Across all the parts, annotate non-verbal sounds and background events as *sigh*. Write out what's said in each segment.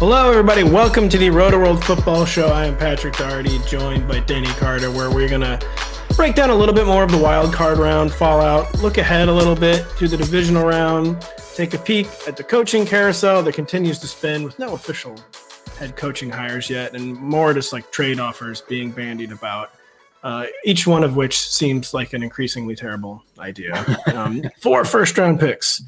Hello, everybody. Welcome to the Rotoworld Football Show. I am Patrick Daugherty, joined by Denny Carter, where we're going to break down a little bit more of the wild card round, fallout, look ahead a little bit to the divisional round, take a peek at the coaching carousel that continues to spin with no official head coaching hires yet, and more just like trade offers being bandied about. Uh, each one of which seems like an increasingly terrible idea. *laughs* Um, four first round picks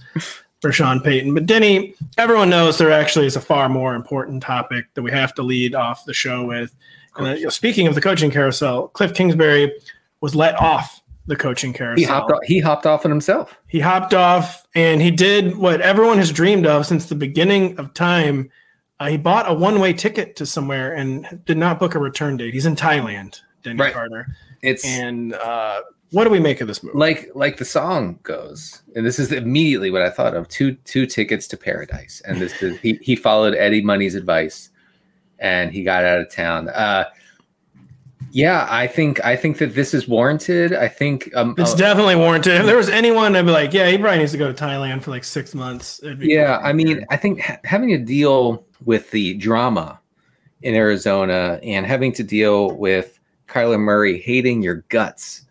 for Sean Payton. But Denny, everyone knows there actually is a far more important topic that we have to lead off the show with. And uh, you know, speaking of the coaching carousel, Cliff Kingsbury was let off the coaching carousel. He hopped off, he hopped off on himself. He hopped off and he did what everyone has dreamed of since the beginning of time. Uh, he bought a one-way ticket to somewhere and did not book a return date. He's in Thailand, Denny right. Carter. It's and uh, what do we make of this movie? Like like the song goes, and this is immediately what I thought of: two two tickets to paradise. And this is, he he followed Eddie Money's advice, and he got out of town. Uh, yeah, I think I think that this is warranted. I think um, it's uh, definitely warranted. If there was anyone, I'd be like, yeah, he probably needs to go to Thailand for like six months. Yeah, I mean, I think ha- having a deal with the drama in Arizona and having to deal with Kyler Murray hating your guts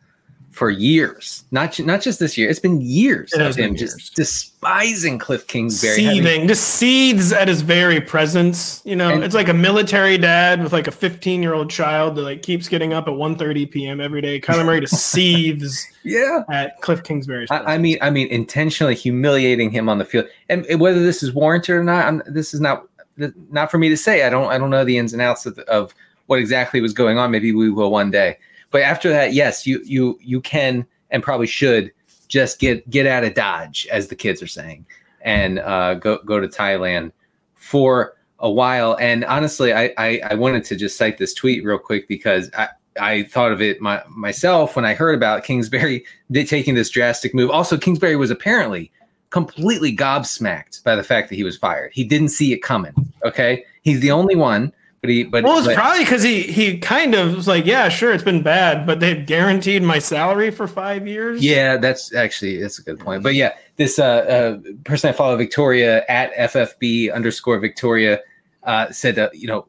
for years, not not just this year. It's been years it of him years. just despising Cliff Kingsbury, seething, having, just seethes at his very presence. You know, and, it's like a military dad with like a 15 year old child that like keeps getting up at 1:30 p.m. every day. Kyler Murray just *laughs* seethes, yeah, at Cliff Kingsbury's. I, I, mean, I mean, intentionally humiliating him on the field, and whether this is warranted or not, I'm, this is not not for me to say. I don't I don't know the ins and outs of, of what exactly was going on. Maybe we will one day. But after that, yes, you you you can and probably should just get get out of Dodge, as the kids are saying, and uh, go go to Thailand for a while. And honestly, I, I, I wanted to just cite this tweet real quick because I. I thought of it my, myself when I heard about Kingsbury *laughs* taking this drastic move. Also, Kingsbury was apparently completely gobsmacked by the fact that he was fired. He didn't see it coming. Okay, he's the only one but he, but well, it's but, probably because he he kind of was like, yeah, sure, it's been bad, but they've guaranteed my salary for five years. Yeah, that's actually that's a good point. But yeah, this uh, uh person I follow, Victoria at FFB underscore Victoria, uh, said that you know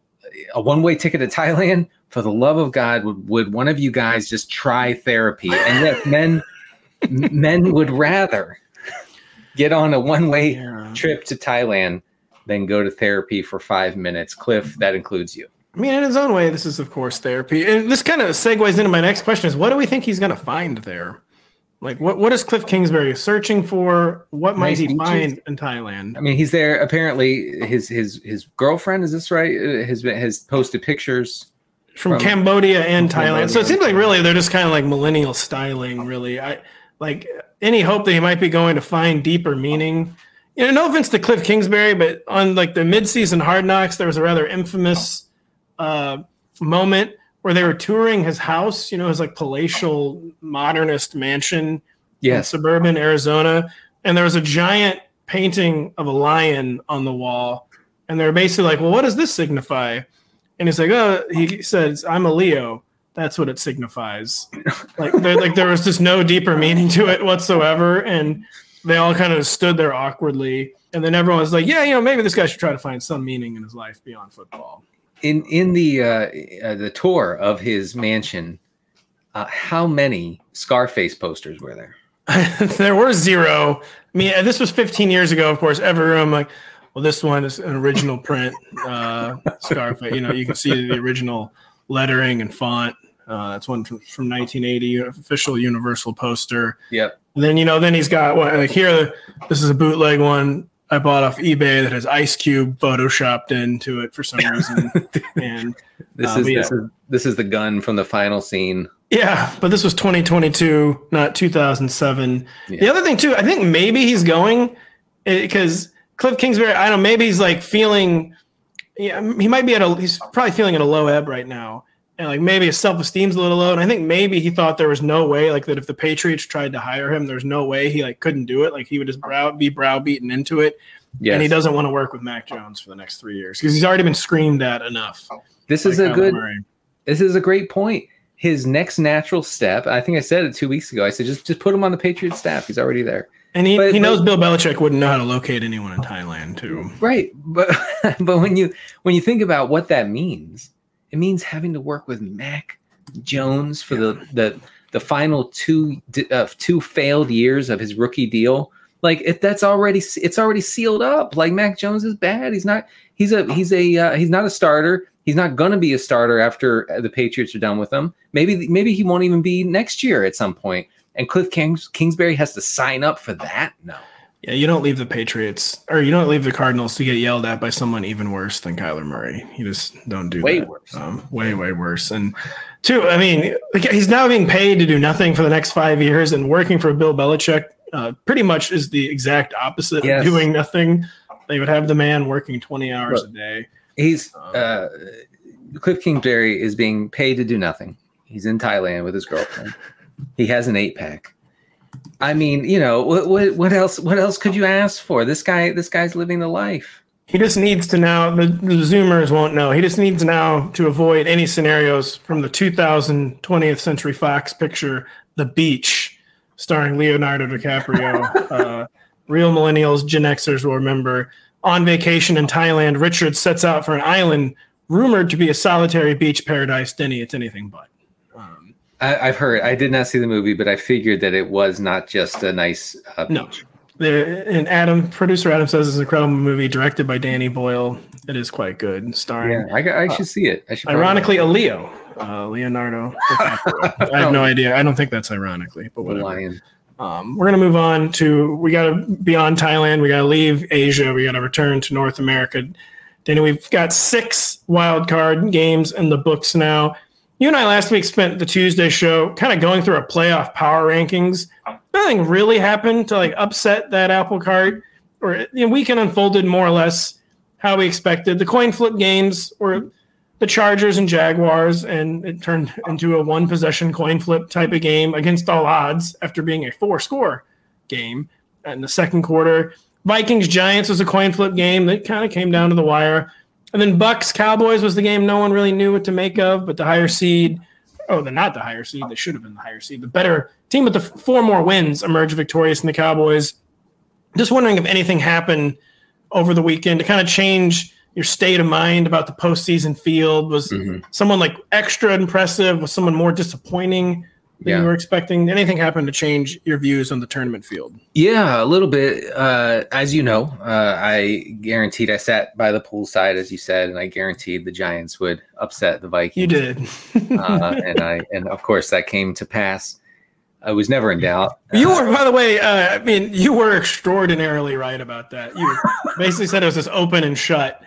a one way ticket to Thailand. For the love of God, would would one of you guys just try therapy? And yes, men *laughs* men would rather get on a one way yeah. trip to Thailand then go to therapy for five minutes. Cliff, that includes you. I mean, in his own way, this is of course therapy, and this kind of segues into my next question: is what do we think he's going to find there? Like, what what is Cliff Kingsbury searching for? What might nice he find in Thailand? I mean, he's there. Apparently, his his his girlfriend is this right? Has been, has posted pictures from, from Cambodia and Thailand. Cambodia. So it seems like really they're just kind of like millennial styling. Really, I like any hope that he might be going to find deeper meaning you know, no offense to Cliff Kingsbury, but on like the midseason Hard Knocks, there was a rather infamous uh, moment where they were touring his house. You know, his like palatial modernist mansion yeah. in suburban Arizona, and there was a giant painting of a lion on the wall, and they're basically like, "Well, what does this signify?" And he's like, "Oh," he says, "I'm a Leo." That's what it signifies. like, there, like there was just no deeper meaning to it whatsoever, and they all kind of stood there awkwardly, and then everyone was like, "Yeah, you know, maybe this guy should try to find some meaning in his life beyond football." In in the uh, uh, the tour of his mansion, uh, how many Scarface posters were there? *laughs* there were zero. I mean, this was 15 years ago. Of course, every room like, well, this one is an original print uh, Scarface. You know, you can see the original lettering and font. Uh, that's one from, from 1980, official Universal poster. Yep. And then you know, then he's got what like here. This is a bootleg one I bought off eBay that has Ice Cube photoshopped into it for some reason. *laughs* and this uh, is yeah. this is this is the gun from the final scene. Yeah, but this was 2022, not 2007. Yeah. The other thing too, I think maybe he's going because eh, Cliff Kingsbury. I don't know. Maybe he's like feeling. Yeah, he might be at a. He's probably feeling at a low ebb right now and like maybe his self esteem's a little low. And I think maybe he thought there was no way, like that if the Patriots tried to hire him, there's no way he like couldn't do it. Like he would just brow be browbeaten into it. Yes. and he doesn't want to work with Mac Jones for the next three years because he's already been screamed at enough. This is a Kyler good. Murray. This is a great point. His next natural step. I think I said it two weeks ago. I said just just put him on the Patriots staff. He's already there. And he, but- he knows but- Bill Belichick wouldn't know how to locate anyone in Thailand too. Right. But *laughs* but when you when you think about what that means, it means having to work with Mac Jones for the the the final two uh, two failed years of his rookie deal. Like if that's already it's already sealed up. Like Mac Jones is bad. He's not he's a he's a uh, he's not a starter. He's not going to be a starter after the Patriots are done with him. Maybe maybe he won't even be next year at some point. And Cliff Kings, Kingsbury has to sign up for that. No. Yeah, you don't leave the Patriots or you don't leave the Cardinals to get yelled at by someone even worse than Kyler Murray. You just don't do Way that. worse. Um, way, way worse. And two, I mean, he's now being paid to do nothing for the next five years and working for Bill Belichick uh, pretty much is the exact opposite Yes. of doing nothing. They would have the man working 20 hours Look, a day. He's Um, uh, Cliff Kingsbury is being paid to do nothing. He's in Thailand with his girlfriend. He has an eight pack. I mean, you know, what, what what else what else could you ask for? This guy this guy's living the life. He just needs to now, the, the Zoomers won't know. He just needs now to avoid any scenarios from the 2000 20th Century Fox picture, The Beach, starring Leonardo DiCaprio. *laughs* uh, real millennials, Gen Xers will remember. On vacation in Thailand, Richard sets out for an island rumored to be a solitary beach paradise. Denny, it's anything but. Um, I, I've heard. I did not see the movie, but I figured that it was not just a nice uh, No. beach. the, and Adam, producer Adam says it's an incredible movie directed by Danny Boyle. It is quite good, starring Yeah, I, I should see it. I should Ironically, a Leo, uh, Leonardo. I have *laughs* no idea. I don't think that's ironically, but whatever. lion. Um, we're gonna move on to. We gotta beyond Thailand. We gotta leave Asia. We gotta return to North America. Danny, we've got six wild card games in the books now. You and I last week spent the Tuesday show kind of going through a playoff power rankings. Nothing really happened to like upset that apple cart, or the weekend unfolded more or less how we expected. The coin flip games were the Chargers and Jaguars, and it turned into a one possession coin flip type of game against all odds after being a four score game in the second quarter. Vikings Giants was a coin flip game that kind of came down to the wire. And then Bucs Cowboys was the game no one really knew what to make of, but the higher seed, oh, the not the higher seed, they should have been the higher seed. The better team with the four more wins emerged victorious in the Cowboys. Just wondering if anything happened over the weekend to kind of change your state of mind about the postseason field. Was Mhm. someone like extra impressive? Was someone more disappointing than Yeah. you were expecting? Anything happen to change your views on the tournament field? Yeah, a little bit. Uh, as you know, uh, I guaranteed I sat by the poolside, as you said, and I guaranteed the Giants would upset the Vikings. You did. *laughs* uh, and I, and of course, that came to pass. I was never in doubt. You were, by the way, uh, I mean, you were extraordinarily right about that. You *laughs* basically said it was just open and shut.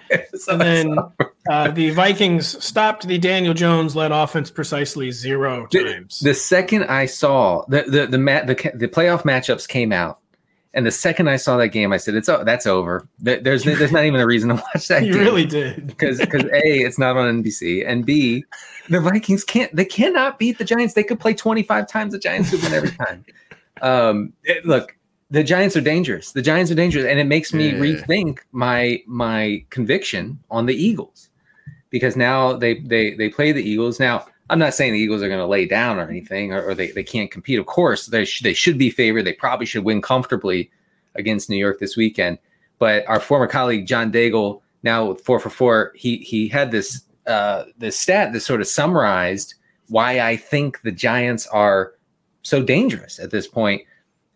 And then uh, the Vikings stopped the Daniel Jones led offense precisely zero The- times. the second I saw the the the ma- the, the playoff matchups came out, and the second I saw that game, I said, "It's oh, that's over. There's there's not even a reason to watch that." Game. You game. really did. because because a it's not on NBC and b the Vikings can't they cannot beat the Giants. They could play 25 times the Giants would win every time. Um, it- look, the Giants are dangerous. The Giants are dangerous, and it makes me Yeah. rethink my my conviction on the Eagles because now they they they play the Eagles now. I'm not saying the Eagles are going to lay down or anything, or, or they, they can't compete. Of course, they sh- they should be favored. They probably should win comfortably against New York this weekend. But our former colleague John Daigle, now with four for four, he he had this uh, this stat that sort of summarized why I think the Giants are so dangerous at this point.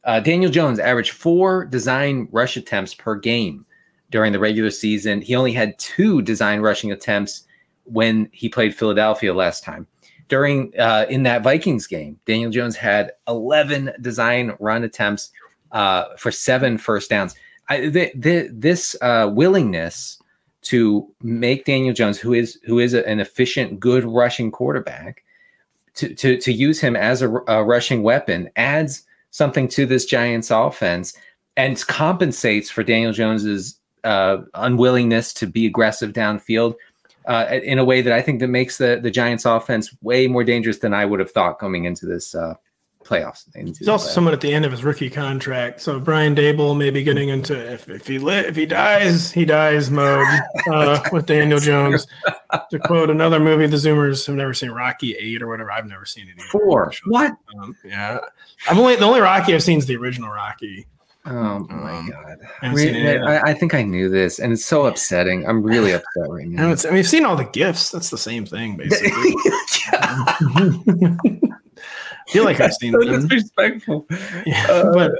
Uh, Daniel Jones averaged four design rush attempts per game during the regular season. He only had two design rushing attempts when he played Philadelphia last time. During uh, in that Vikings game, Daniel Jones had 11 design run attempts uh, for seven first downs. I, th- th- this uh, willingness to make Daniel Jones, who is who is a- an efficient, good rushing quarterback, to to to use him as a, a rushing weapon adds something to this Giants offense and compensates for Daniel Jones's uh, unwillingness to be aggressive downfield uh, in a way that I think that makes the the Giants offense way more dangerous than I would have thought coming into this uh, playoffs. He's also someone at the end of his rookie contract. So Brian Daboll may be getting into if, if he lit, if he dies, he dies mode uh, *laughs* with Daniel Jones. to quote another movie, the Zoomers have never seen Rocky Eight or whatever. I've never seen it. Either. Four. What? Um, yeah, I've only the only Rocky I've seen is the original Rocky. Oh my um, god! I, I, think I knew this, and it's so upsetting. I'm really upset right now. I mean, you've seen all the gifts. That's the same thing, *laughs* basically. I feel like I've seen so them. Disrespectful. Yeah, uh, *laughs* but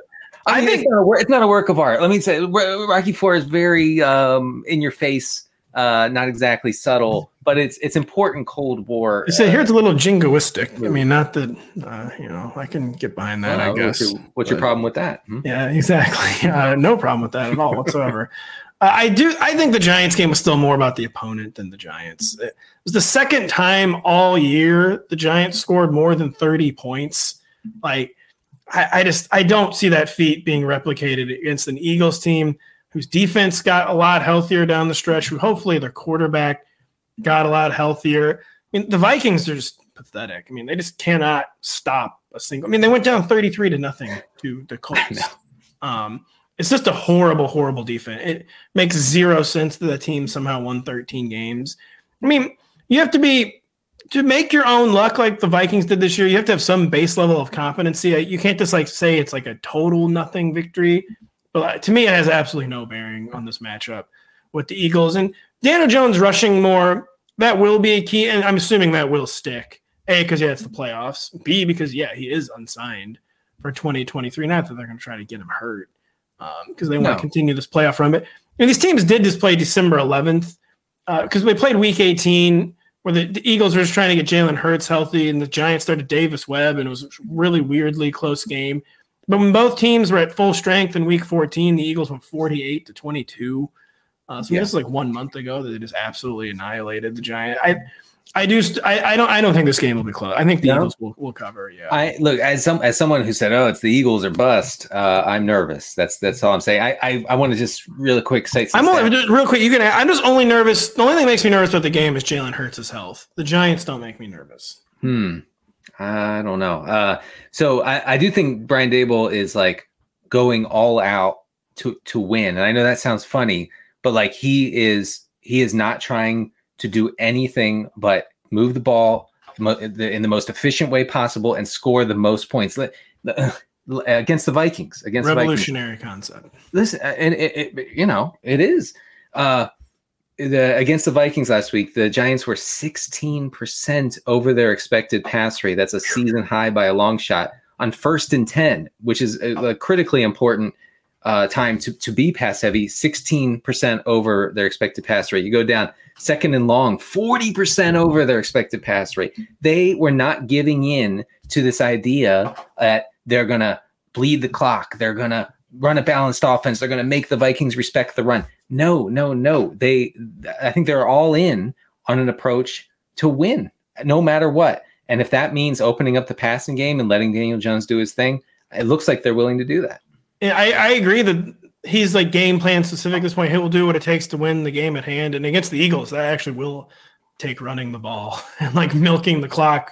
I, I think it's not, work, it's not, a work of art. Let me say, Rocky Four is very um, in your face, uh, not exactly subtle but it's it's important Cold War. You say uh, here it's a little jingoistic. I mean, not that uh, you know I can get behind that. I guess. What's your, what's your problem with that? Hmm? Yeah, exactly. *laughs* Uh, no problem with that at all whatsoever. *laughs* Uh, I do. I think the Giants game was still more about the opponent than the Giants. It was the second time all year the Giants scored more than thirty points. Like, I, I just I don't see that feat being replicated against an Eagles team whose defense got a lot healthier down the stretch. Who hopefully their quarterback got a lot healthier. I mean, the Vikings are just pathetic. I mean, they just cannot stop a single. I mean, they went down 33 to nothing to the *laughs* Colts. Um, it's just a horrible, horrible defense. It makes zero sense that the team somehow won 13 games. I mean, you have to be to make your own luck like the Vikings did this year. You have to have some base level of competency. You can't just like say it's like a total nothing victory. But to me, it has absolutely no bearing on this matchup with the Eagles. And Daniel Jones rushing more that will be a key, and I'm assuming that will stick. A, because yeah, it's the playoffs. B, because yeah, he is unsigned for 2023. Not that they're going to try to get him hurt, because um, they want to continue this playoff run. But and these teams did just play December 11th because uh, they played Week 18, where the, the, Eagles were just trying to get Jalen Hurts healthy, and the Giants started Davis Webb, and it was a really weirdly close game. But when both teams were at full strength in Week 14, the Eagles went 48 to 22. Uh, so yeah. this is like one month ago that they just absolutely annihilated the Giant. I I do st- I, I don't I don't think this game will be close. I think the no. Eagles will, will cover. Yeah. I look as some as someone who said, "Oh, it's the Eagles or bust." Uh, I'm nervous. That's that's all I'm saying. I I, I want to just really quick say. Something. I'm only just, real quick. You can. I'm just only nervous. The only thing that makes me nervous about the game is Jalen Hurts' health. The Giants don't make me nervous. Hmm. I don't know. Uh, so I, I do think Brian Daboll is like going all out to to win, and I know that sounds funny but like he is he is not trying to do anything but move the ball in the most efficient way possible and score the most points *laughs* against the Vikings. Against revolutionary Vikings. concept. Listen, and it, it, you know it is. Uh, the against the Vikings last week, the Giants were 16% over their expected pass rate. That's a season high by a long shot on first and 10, which is a, a critically important uh, time to, to be pass heavy, 16% over their expected pass rate. You go down second and long, 40% over their expected pass rate. They were not giving in to this idea that they're going to bleed the clock. They're going to run a balanced offense. They're going to make the Vikings respect the run. No, no, no. They, I think they're all in on an approach to win no matter what. And if that means opening up the passing game and letting Daniel Jones do his thing, it looks like they're willing to do that. I, I agree that he's like game plan specific at this point. He will do what it takes to win the game at hand. And against the Eagles, that actually will take running the ball *laughs* and like milking the clock.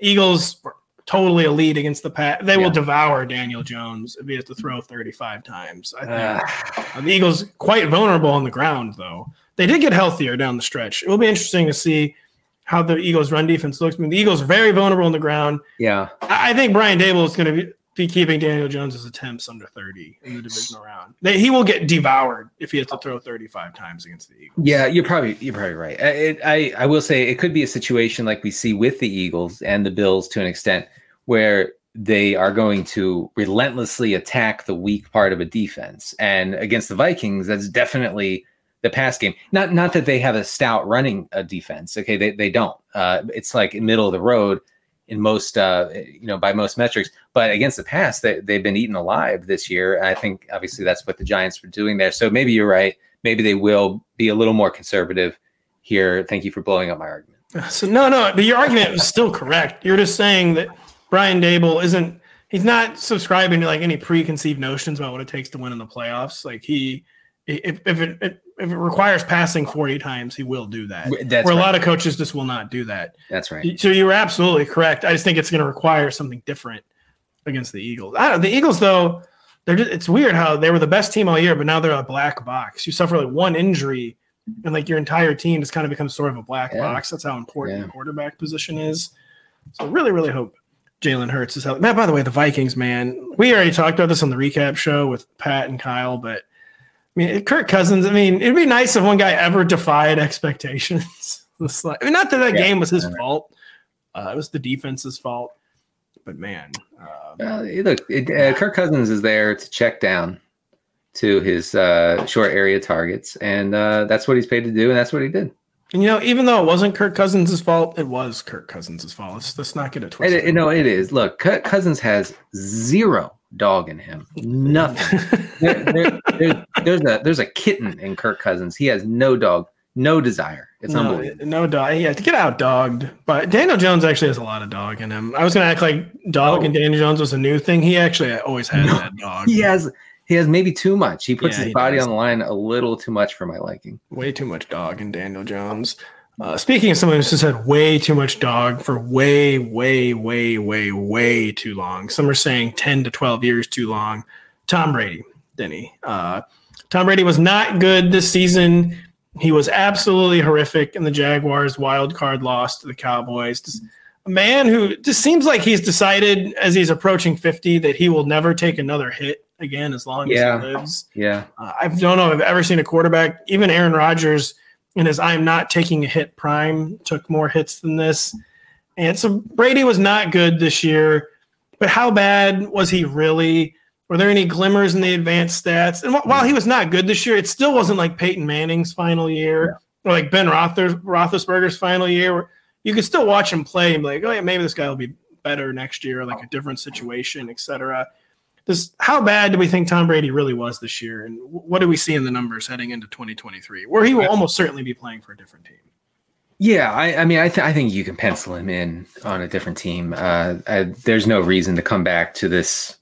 Eagles totally elite against the pat. They yeah. will devour Daniel Jones if he has to throw 35 times. I think uh. the Eagles quite vulnerable on the ground though. They did get healthier down the stretch. It will be interesting to see how the Eagles run defense looks. I mean, the Eagles are very vulnerable on the ground. Yeah. I, I think Brian Daboll is going to be be keeping Daniel Jones's attempts under 30 in the divisional round. He will get devoured if he has to throw 35 times against the Eagles. Yeah, you're probably you're probably right. I, I I will say it could be a situation like we see with the Eagles and the Bills to an extent where they are going to relentlessly attack the weak part of a defense. And against the Vikings, that's definitely the pass game. Not not that they have a stout running uh, defense. Okay, they they don't. Uh, it's like middle of the road in most uh, you know by most metrics but against the pass they, they've been eaten alive this year. I think obviously that's what the giants were doing there. So maybe you're right. Maybe they will be a little more conservative here. Thank you for blowing up my argument. *laughs* So no no but your argument is still correct. You're just saying that brian Daboll isn't he's not subscribing to like any preconceived notions about what it takes to win in the playoffs. Like he if, if it, it if it requires passing 40 times, he will do that. That's Where right. a lot of coaches just will not do that. That's right. So you were absolutely correct. I just think it's going to require something different against the Eagles. I don't, the Eagles though, they're just, it's weird how they were the best team all year, but now they're a black box. You suffer like one injury, and like your entire team just kind of becomes sort of a black Yeah. box. That's how important Yeah. the quarterback position is. So really, really hope Jalen Hurts is healthy. Man, by the way, the Vikings, man, we already talked about this on the recap show with Pat and Kyle, but mean, Kirk Cousins. I mean, it'd be nice if one guy ever defied expectations. *laughs* Like- I mean, not that that Yeah. game was his fault; uh, it was the defense's fault. But man, uh, look, it, uh, Kirk Cousins is there to check down to his uh, short area targets, and uh, that's what he's paid to do, and that's what he did. and you know, even though it wasn't Kirk Cousins' fault, it was Kirk Cousins' fault. Let's, let's not get it twisted. it, know, it is. Look, Kirk Cousins has zero dog in him. Nothing. There- there- there- there's a there's a kitten in Kirk Cousins. He has no dog, no desire. It's no, unbelievable. no dog. Yeah, to get out dogged. But Daniel Jones actually has a lot of dog in him. I was gonna act like dog Oh. and Daniel Jones was a new thing. He actually always had No. that dog. He has he has maybe too much. He puts Yeah, his he body does. on the line a little too much for my liking. way too much dog in Daniel Jones. Uh, speaking of someone who's just had way too much dog for way, way, way, way, way too long. Some are saying 10 to 12 years too long. Tom Brady, Denny. Uh, Tom Brady was not good this season. He was absolutely horrific in the Jaguars' wild card loss to the Cowboys. Just a man who just seems like he's decided as he's approaching 50 that he will never take another hit again as long Yeah. as he lives. Yeah. Uh, I don't know if I've ever seen a quarterback, even Aaron Rodgers, in his I'm not taking a hit prime, took more hits than this. And so Brady was not good this year, but how bad was he really? Were there any glimmers in the advanced stats? And wh- while he was not good this year, it still wasn't like Peyton Manning's final year or like Ben Rother- Roethlisberger's final year. Where you could still watch him play and be like, oh yeah, maybe this guy will be better next year, like a different situation, et cetera. Just how bad do we think Tom Brady really was this year, and what do we see in the numbers heading into 2023, where he will almost certainly be playing for a different team? Yeah, I, I mean, I, th- I think you can pencil him in on a different team. Uh, I, there's no reason to come back to this,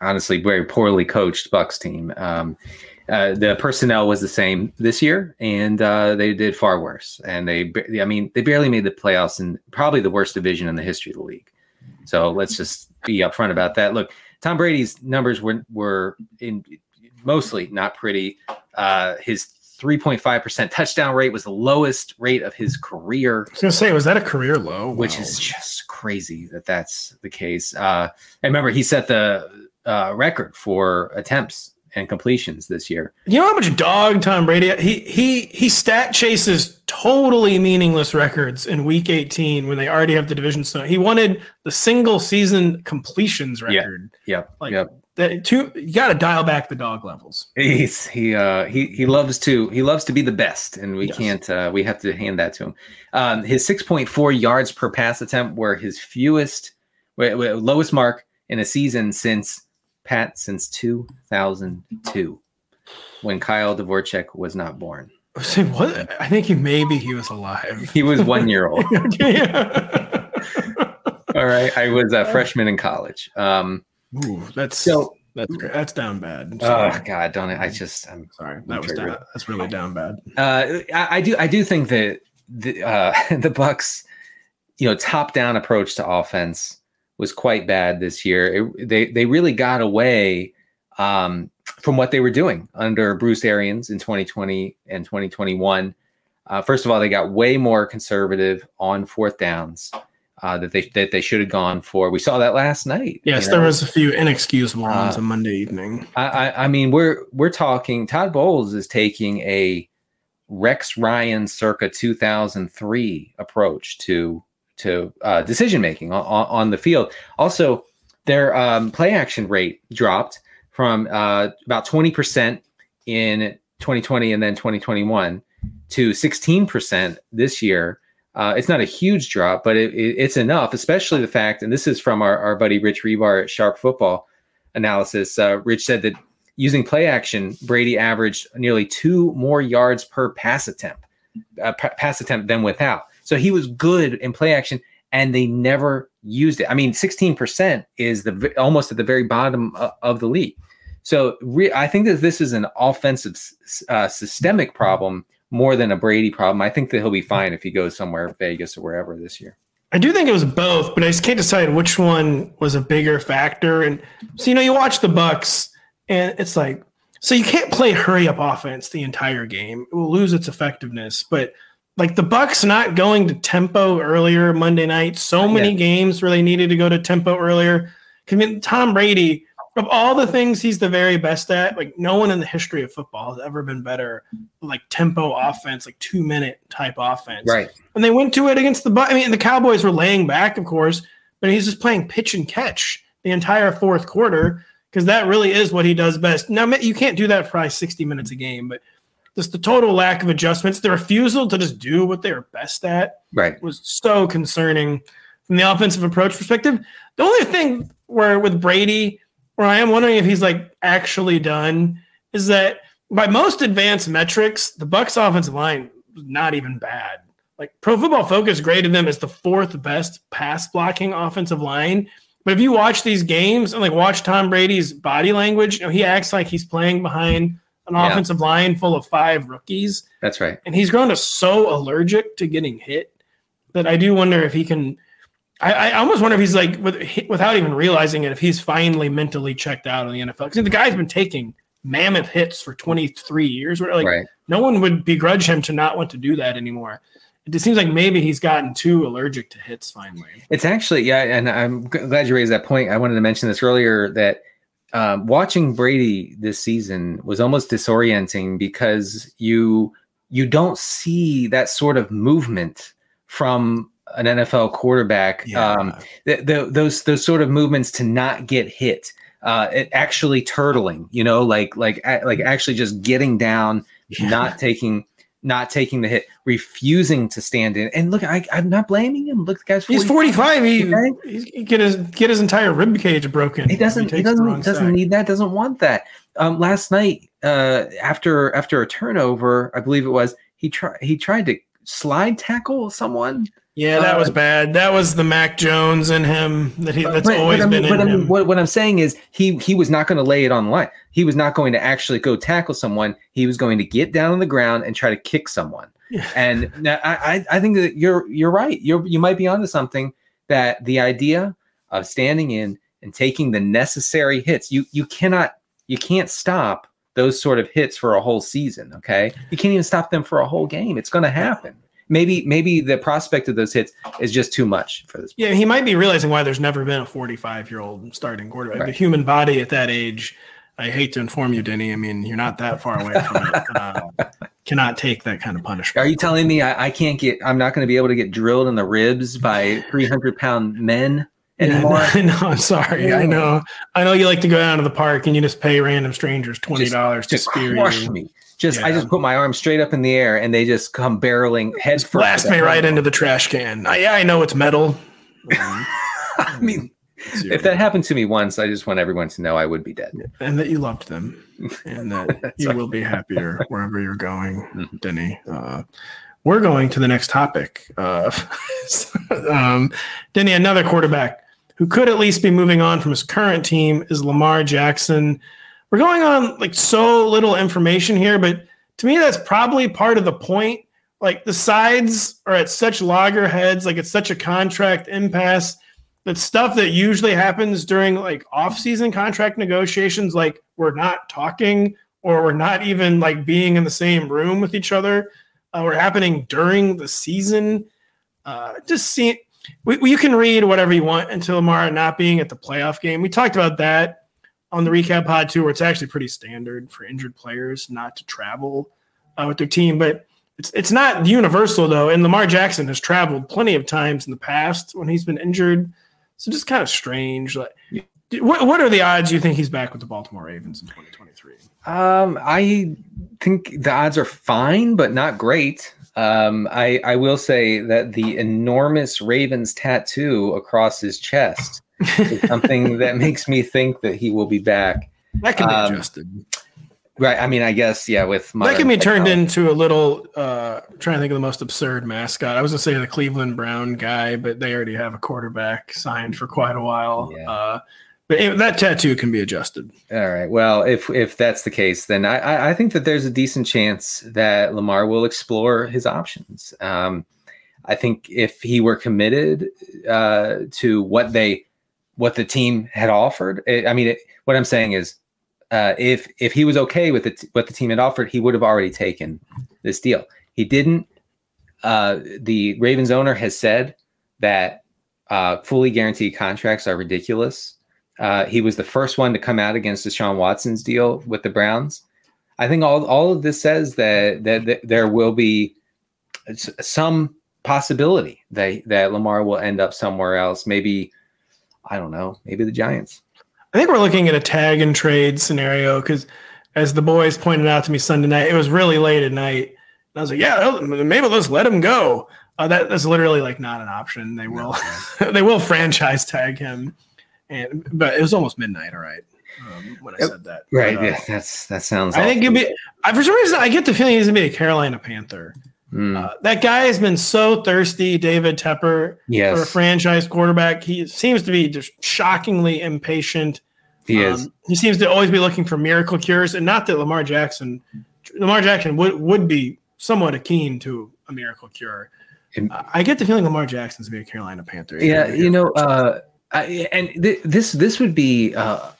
honestly, very poorly coached Bucs team. Um, uh, the personnel was the same this year, and uh, they did far worse. And they, I mean, they barely made the playoffs in probably the worst division in the history of the league. So let's just be upfront about that. Look, Tom Brady's numbers were were in mostly not pretty. Uh, his 3.5% touchdown rate was the lowest rate of his career, I was gonna say, was that a career low? which Wow. is just crazy that that's the case. Uh, I remember he set the uh, record for attempts and completions this year. you know how much dog Tom Brady he he he stat chases totally meaningless records in Week 18 when they already have the division. So he wanted the single season completions record. Yeah. Yep. Like that, two, you got to dial back the dog levels. He's he uh he he loves to he loves to be the best, and we Yes. can't uh we have to hand that to him. Um, his six point four yards per pass attempt were his fewest, lowest mark in a season since Pat since two thousand two, when Kyle Dvorak was not born. *laughs* I what? I think he maybe he was alive. He was one year old. *laughs* yeah. *laughs* All right, I was a freshman in college. Um, Ooh, that's so that's. That's down bad. Oh god, don't I? I just I'm sorry. That was down, that's really down bad. Uh, I, I do. I do think that the uh, the Bucs, you know, top down approach to offense was quite bad this year. It, they they really got away um, from what they were doing under Bruce Arians in 2020 and 2021. Uh, first of all, they got way more conservative on fourth downs uh, that they that they should have gone for. We saw that last night. Yes, you there was a few inexcusable ones Uh, on Monday evening. I, I, I mean, we're we're talking. Todd Bowles is taking a Rex Ryan circa 2003 approach to to uh, decision making on, on, the field. Also, their um, play action rate dropped from uh, about 20 percent in 2020 and then 2021 to 16 percent this year. Uh, it's not a huge drop, but it, it, it's enough, especially the fact, and this is from our, our buddy Rich Hribar at Sharp Football analysis. Uh, Rich said that using play action, Brady averaged nearly two more yards per pass attempt, uh, pa- pass attempt than without. So he was good in play action, and they never used it. I mean, sixteen percent is the almost at the very bottom of, of the league. So re- I think that this is an offensive uh, systemic problem more than a Brady problem. I think that he'll be fine if he goes somewhere, Vegas or wherever this year. I do think it was both, but I just can't decide which one was a bigger factor. And so you know, you watch the Bucs, and it's like, so you can't play hurry up offense the entire game; it will lose its effectiveness. But like the Bucs not going to tempo earlier Monday night, so many yeah. games where they needed to go to tempo earlier. I mean, Tom Brady of all the things he's the very best at, like no one in the history of football has ever been better, like tempo offense, like two minute type offense. Right. And they went to it against the, I mean, the Cowboys were laying back, of course, but he's just playing pitch and catch the entire fourth quarter because that really is what he does best. Now, you can't do that for probably 60 minutes a game, but just the total lack of adjustments, the refusal to just do what they are best at right. was so concerning from the offensive approach perspective. The only thing where with Brady, where I am wondering if he's like actually done is that by most advanced metrics, the Bucs offensive line was not even bad. Like Pro Football Focus graded them as the fourth best pass blocking offensive line. But if you watch these games and like watch Tom Brady's body language, you know, he acts like he's playing behind an yeah. offensive line full of five rookies. That's right. And he's grown to so allergic to getting hit that I do wonder if he can I, I almost wonder if he's like, with, without even realizing it, if he's finally mentally checked out of the NFL. Because the guy's been taking mammoth hits for 23 years. Where like right. no one would begrudge him to not want to do that anymore. It just seems like maybe he's gotten too allergic to hits finally. It's actually, yeah, and I'm glad you raised that point. I wanted to mention this earlier that um, watching Brady this season was almost disorienting because you you don't see that sort of movement from an NFL quarterback. Yeah. Um, the, the, those those sort of movements to not get hit, uh, it actually turtling, you know, like like like actually just getting down, yeah. not taking not taking the hit, refusing to stand in. And look, I, am not blaming him. Look, the guy's 45. he's 45. He, he get his get his entire rib cage broken. He doesn't. He, he doesn't doesn't need that. Doesn't want that. Um, last night, uh, after after a turnover, I believe it was, he tried he tried to slide tackle someone. Yeah, that uh, was bad. That was the Mac Jones in him that he that's but, always but been I mean, in but him. I mean, what, what I'm saying is he he was not going to lay it on the line. He was not going to actually go tackle someone. He was going to get down on the ground and try to kick someone. Yeah. And I I think that you're you're right. You're you might be onto something that the idea of standing in and taking the necessary hits. You you cannot you can't stop those sort of hits for a whole season. Okay, you can't even stop them for a whole game. It's going to happen maybe maybe the prospect of those hits is just too much for this. Yeah, he might be realizing why there's never been a 45 year old starting quarterback. Right. The human body at that age, I hate to inform you, Denny. I mean, you're not that far away from it. *laughs* Uh, cannot take that kind of punishment. Are you telling me I, I can't get? I'm not going to be able to get drilled in the ribs by 300 pound men? Anymore. Yeah, no, I'm sorry. Yeah. I know. I know you like to go down to the park and you just pay random strangers twenty dollars to spear you. me. Just yeah. I just put my arm straight up in the air and they just come barreling head first. Blast me right into the trash can. I, yeah, I know it's metal. *laughs* I mean, if that happened to me once, I just want everyone to know I would be dead. And that you loved them, and that *laughs* you right. will be happier wherever you're going, mm-hmm. Denny. Uh, we're going to the next topic. Uh, *laughs* um, Denny, another quarterback who could at least be moving on from his current team is Lamar Jackson we're going on like so little information here, but to me, that's probably part of the point. Like the sides are at such loggerheads, like it's such a contract impasse that stuff that usually happens during like off-season contract negotiations, like we're not talking or we're not even like being in the same room with each other, uh, we're happening during the season. Uh, just see, we, you can read whatever you want until Lamar not being at the playoff game. We talked about that on the recap pod too, where it's actually pretty standard for injured players not to travel uh, with their team. But it's it's not universal though. And Lamar Jackson has traveled plenty of times in the past when he's been injured. So just kind of strange. Like, what what are the odds you think he's back with the Baltimore Ravens in 2023? Um, I think the odds are fine, but not great. Um, I I will say that the enormous Ravens tattoo across his chest something that *laughs* makes me think that he will be back. That can be um, adjusted. Right. I mean, I guess, yeah, with that can be turned into a little uh trying to think of the most absurd mascot. I was gonna say the Cleveland Brown guy, but they already have a quarterback signed for quite a while. Yeah. Uh but that tattoo can be adjusted. All right. Well, if if that's the case, then I I think that there's a decent chance that Lamar will explore his options. Um, I think if he were committed uh, to what they what the team had offered, it, I mean, it, what I'm saying is, uh, if if he was okay with it, what the team had offered, he would have already taken this deal. He didn't. Uh, the Ravens owner has said that uh, fully guaranteed contracts are ridiculous. Uh, he was the first one to come out against Deshaun Watson's deal with the Browns. I think all all of this says that that, that there will be some possibility that that Lamar will end up somewhere else. Maybe I don't know. Maybe the Giants. I think we're looking at a tag and trade scenario because, as the boys pointed out to me Sunday night, it was really late at night. And I was like, yeah, maybe let's let him go. Uh, that, that's literally like not an option. They will *laughs* they will franchise tag him, and but it was almost midnight. All right, um, when I yep. said that. Right. But, uh, yeah. That's that sounds. I awesome. think he'll be. I, for some reason, I get the feeling he's gonna be a Carolina Panther. Mm. Uh, that guy has been so thirsty, David Tepper, yes. for a franchise quarterback. He seems to be just shockingly impatient. He um, is. He seems to always be looking for miracle cures, and not that Lamar Jackson, Lamar Jackson would would be somewhat keen to a miracle cure. And, uh, I get the feeling Lamar Jackson's be a Carolina Panther. Yeah, you know, uh, I, and th- this this would be uh,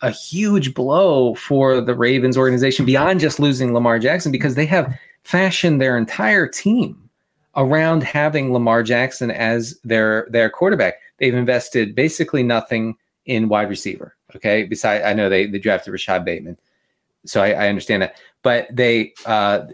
a huge blow for the Ravens organization beyond just losing Lamar Jackson because they have fashioned their entire team around having Lamar Jackson as their their quarterback. They've invested basically nothing in wide receiver. Okay, besides I know they they drafted Rashod Bateman, so I, I understand that. But they, uh,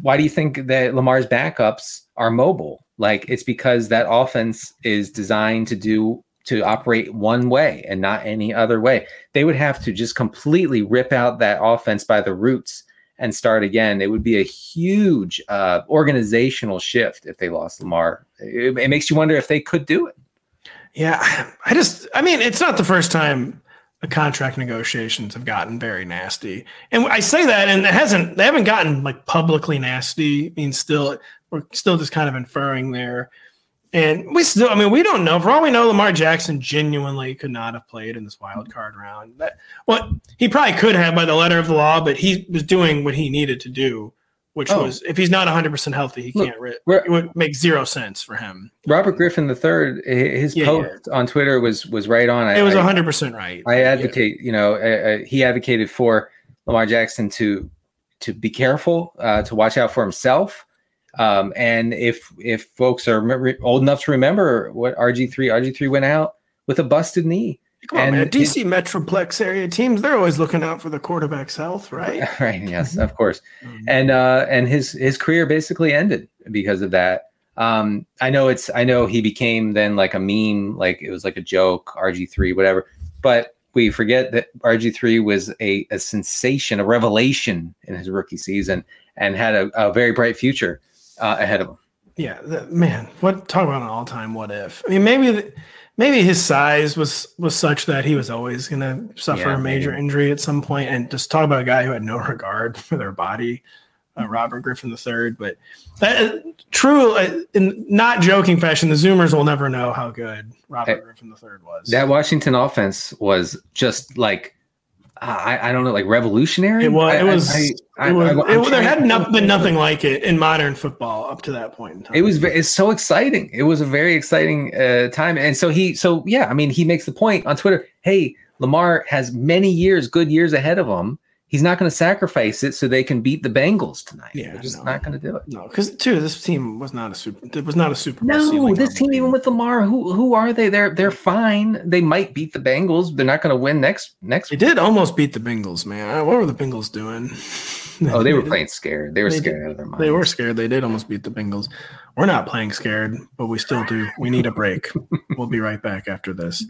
why do you think that Lamar's backups are mobile? Like it's because that offense is designed to do to operate one way and not any other way. They would have to just completely rip out that offense by the roots and start again. It would be a huge uh, organizational shift if they lost Lamar. It, it, makes you wonder if they could do it. Yeah, I just, I mean, it's not the first time the contract negotiations have gotten very nasty, and I say that, and it hasn't, they haven't gotten like publicly nasty. I mean, still, we're still just kind of inferring there and we still, I mean, we don't know. For all we know, Lamar Jackson genuinely could not have played in this wild card round. That, well, he probably could have by the letter of the law, but he was doing what he needed to do, which oh. was if he's not 100% healthy, he Look, can't. It would make zero sense for him. Robert Griffin III, his yeah, post yeah. on Twitter was was right on. I, it was 100% right. I advocate, yeah. you know, uh, he advocated for Lamar Jackson to to be careful, uh, to watch out for himself um, and if if folks are old enough to remember what RG three RG three went out with a busted knee. Come on, and man. DC it, Metroplex area teams, they're always looking out for the quarterback's health, right? *laughs* Right. Yes, of course. Mm-hmm. And uh, and his his career basically ended because of that. Um, I know it's I know he became then like a meme, like it was like a joke, RG3, whatever. But we forget that RG3 was a, a sensation, a revelation in his rookie season and had a, a very bright future uh, ahead of him. Yeah, the, man, what talk about an all-time what if? I mean, maybe maybe his size was was such that he was always going to suffer yeah, a major maybe. injury at some point. point, and just talk about a guy who had no *laughs* regard for their body, uh, Robert Griffin III. But that, uh, true, uh, in not joking fashion, the Zoomers will never know how good Robert hey, Griffin III was. That Washington offense was just like I, I don't know, like revolutionary. It was. I, it was. I, it was it, there had not been nothing like it in modern football up to that point in time. It was. It's so exciting. It was a very exciting uh, time, and so he. So yeah, I mean, he makes the point on Twitter. Hey, Lamar has many years, good years ahead of him he's not going to sacrifice it so they can beat the Bengals tonight. Yeah, They're just no. not going to do it. No, because too, this team was not a super. It was not a super. No, this team, even with Lamar, who who are they? They're they're fine. They might beat the Bengals. They're not going to win next next. They did almost beat the Bengals, man. What were the Bengals doing? oh, they *laughs* were playing scared. They were they scared did, out of their minds. They were scared. They did almost beat the Bengals. We're not playing scared, but we still do. We need a break. we'll be right back after this.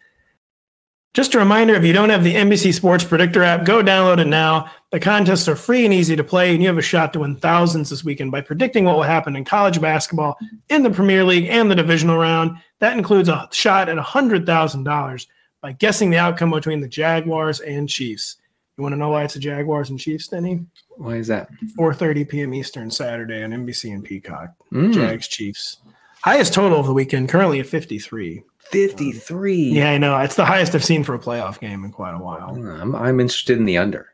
Just a reminder if you don't have the NBC Sports Predictor app, go download it now. The contests are free and easy to play, and you have a shot to win thousands this weekend by predicting what will happen in college basketball, in the Premier League, and the divisional round. That includes a shot at $100,000 by guessing the outcome between the Jaguars and Chiefs. You want to know why it's the Jaguars and Chiefs, Denny? Why is that? 4.30 p.m. Eastern Saturday on NBC and Peacock. Mm. Jags, Chiefs. Highest total of the weekend, currently at 53. 53. Yeah, I know. It's the highest I've seen for a playoff game in quite a while. I'm, I'm interested in the under.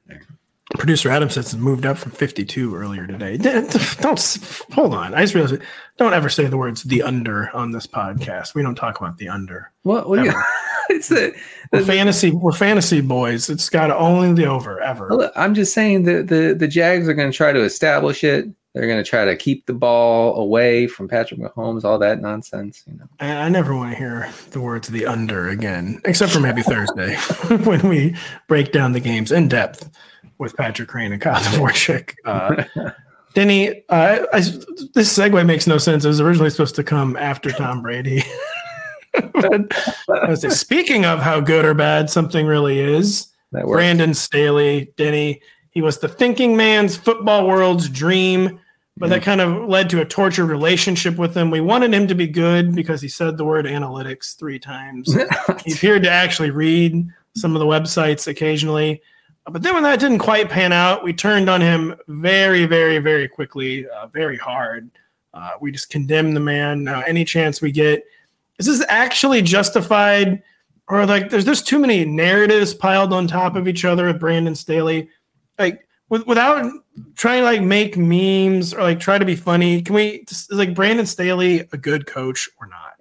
Producer Adam says it's moved up from 52 earlier today. Don't hold on. I just realized don't ever say the words the under on this podcast. We don't talk about the under. Well, well *laughs* yeah. it's the, the, we're fantasy. We're fantasy boys. It's got only the over ever. I'm just saying that the the Jags are going to try to establish it. They're going to try to keep the ball away from Patrick Mahomes, all that nonsense. You know, I, I never want to hear the words "the under" again, except for maybe Thursday *laughs* when we break down the games in depth with Patrick Crane and Kyle *laughs* Dvorak. Uh, Denny, uh, I, this segue makes no sense. It was originally supposed to come after Tom Brady. *laughs* but, speaking of how good or bad something really is, Brandon Staley, Denny, he was the thinking man's football world's dream but that kind of led to a tortured relationship with him. We wanted him to be good because he said the word analytics three times. *laughs* he appeared to actually read some of the websites occasionally. But then when that didn't quite pan out, we turned on him very, very, very quickly, uh, very hard. Uh, we just condemned the man. Uh, any chance we get, is this actually justified? Or like, there's just too many narratives piled on top of each other with Brandon Staley. Like, with, without trying to like make memes or like try to be funny, can we just, is like Brandon Staley a good coach or not?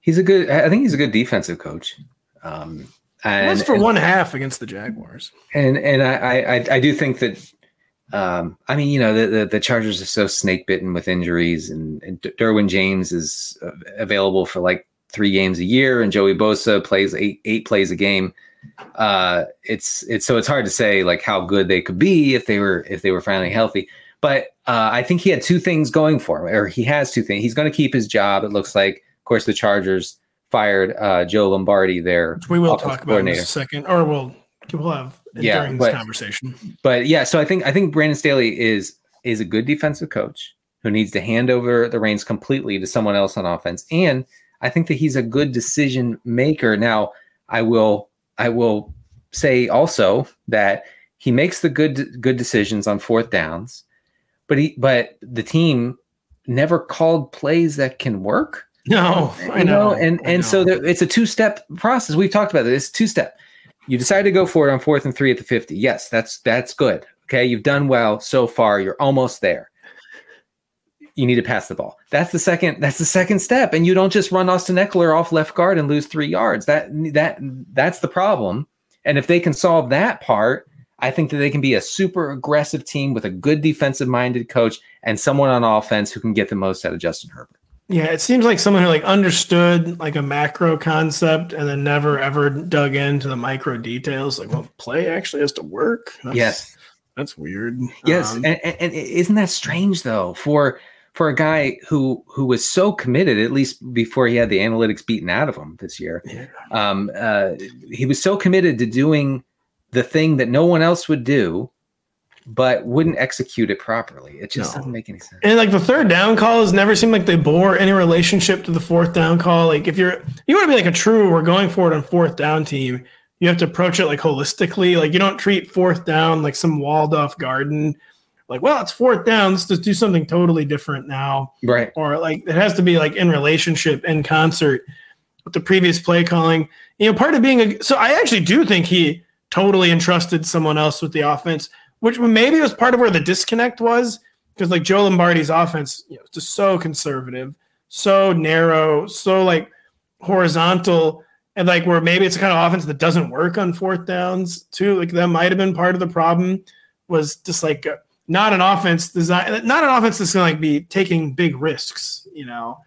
He's a good. I think he's a good defensive coach. Um, and, That's for and, one half against the Jaguars. And and I I, I do think that. Um, I mean, you know, the, the, the Chargers are so snake bitten with injuries, and, and Derwin James is available for like three games a year, and Joey Bosa plays eight eight plays a game uh, it's it's so it's hard to say like how good they could be if they were if they were finally healthy. But uh, I think he had two things going for him, or he has two things. He's going to keep his job. It looks like, of course, the Chargers fired uh, Joe Lombardi there. Which we will talk about in a second, or we'll we'll have yeah, during this conversation. But yeah, so I think I think Brandon Staley is is a good defensive coach who needs to hand over the reins completely to someone else on offense, and I think that he's a good decision maker. Now, I will I will say also that he makes the good good decisions on fourth downs, but he but the team never called plays that can work. No, I know. know and and know. so there, it's a two step process. We've talked about this. Two step. You decide to go for it on fourth and three at the fifty. Yes, that's that's good. Okay, you've done well so far. You're almost there you need to pass the ball. That's the second. That's the second step, and you don't just run Austin Ekeler off left guard and lose three yards. That that that's the problem. And if they can solve that part, I think that they can be a super aggressive team with a good defensive minded coach and someone on offense who can get the most out of Justin Herbert. Yeah, it seems like someone who like understood like a macro concept and then never ever dug into the micro details. Like, well, play actually has to work. That's, yes, that's weird. Yes, um, and, and, and isn't that strange though? For for a guy who who was so committed, at least before he had the analytics beaten out of him this year. Yeah. Um, uh, he was so committed to doing the thing that no one else would do, but wouldn't execute it properly. It just no. doesn't make any sense. And like the third down calls never seemed like they bore any relationship to the fourth down call. Like if you're you want to be like a true we're going for it on fourth down team, you have to approach it like holistically. Like you don't treat fourth down like some walled off garden like, well, it's fourth down. Let's just do something totally different now. Right. Or like it has to be like in relationship, in concert with the previous play calling. You know, part of being a so I actually do think he totally entrusted someone else with the offense, which maybe was part of where the disconnect was. Because like Joe Lombardi's offense, you know, just so conservative, so narrow, so like horizontal, and like where maybe it's a kind of offense that doesn't work on fourth downs too. Like that might have been part of the problem was just like not an offense design, not an offense that's going to like be taking big risks, you know.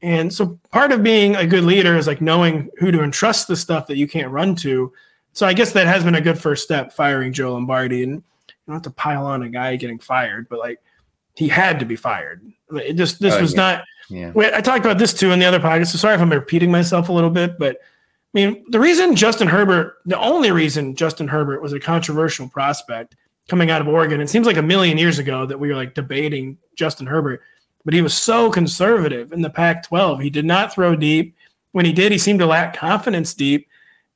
And so part of being a good leader is like knowing who to entrust the stuff that you can't run to. So I guess that has been a good first step, firing Joe Lombardi. And you don't have to pile on a guy getting fired, but like he had to be fired. It just this oh, was yeah. not. Yeah. Wait, I talked about this too in the other podcast. So sorry if I'm repeating myself a little bit, but I mean the reason Justin Herbert, the only reason Justin Herbert was a controversial prospect coming out of Oregon. It seems like a million years ago that we were like debating Justin Herbert, but he was so conservative in the Pac 12. He did not throw deep. When he did, he seemed to lack confidence deep.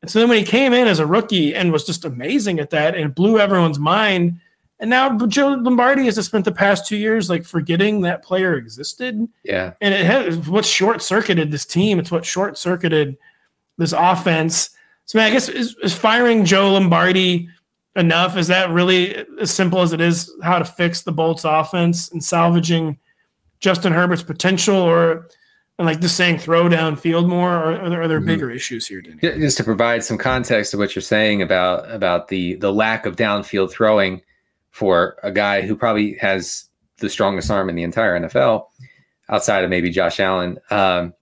And so then when he came in as a rookie and was just amazing at that and blew everyone's mind. And now Joe Lombardi has spent the past two years like forgetting that player existed. Yeah. And it has what short circuited this team. It's what short circuited this offense. So man, I guess is, is firing Joe Lombardi enough? Is that really as simple as it is how to fix the Bolts offense and salvaging Justin Herbert's potential or and like just saying throw down field more or are there, are there Mm-hmm. bigger issues here, Denny? Just to provide some context to what you're saying about about the the lack of downfield throwing for a guy who probably has the strongest arm in the entire NFL, outside of maybe Josh Allen. Um,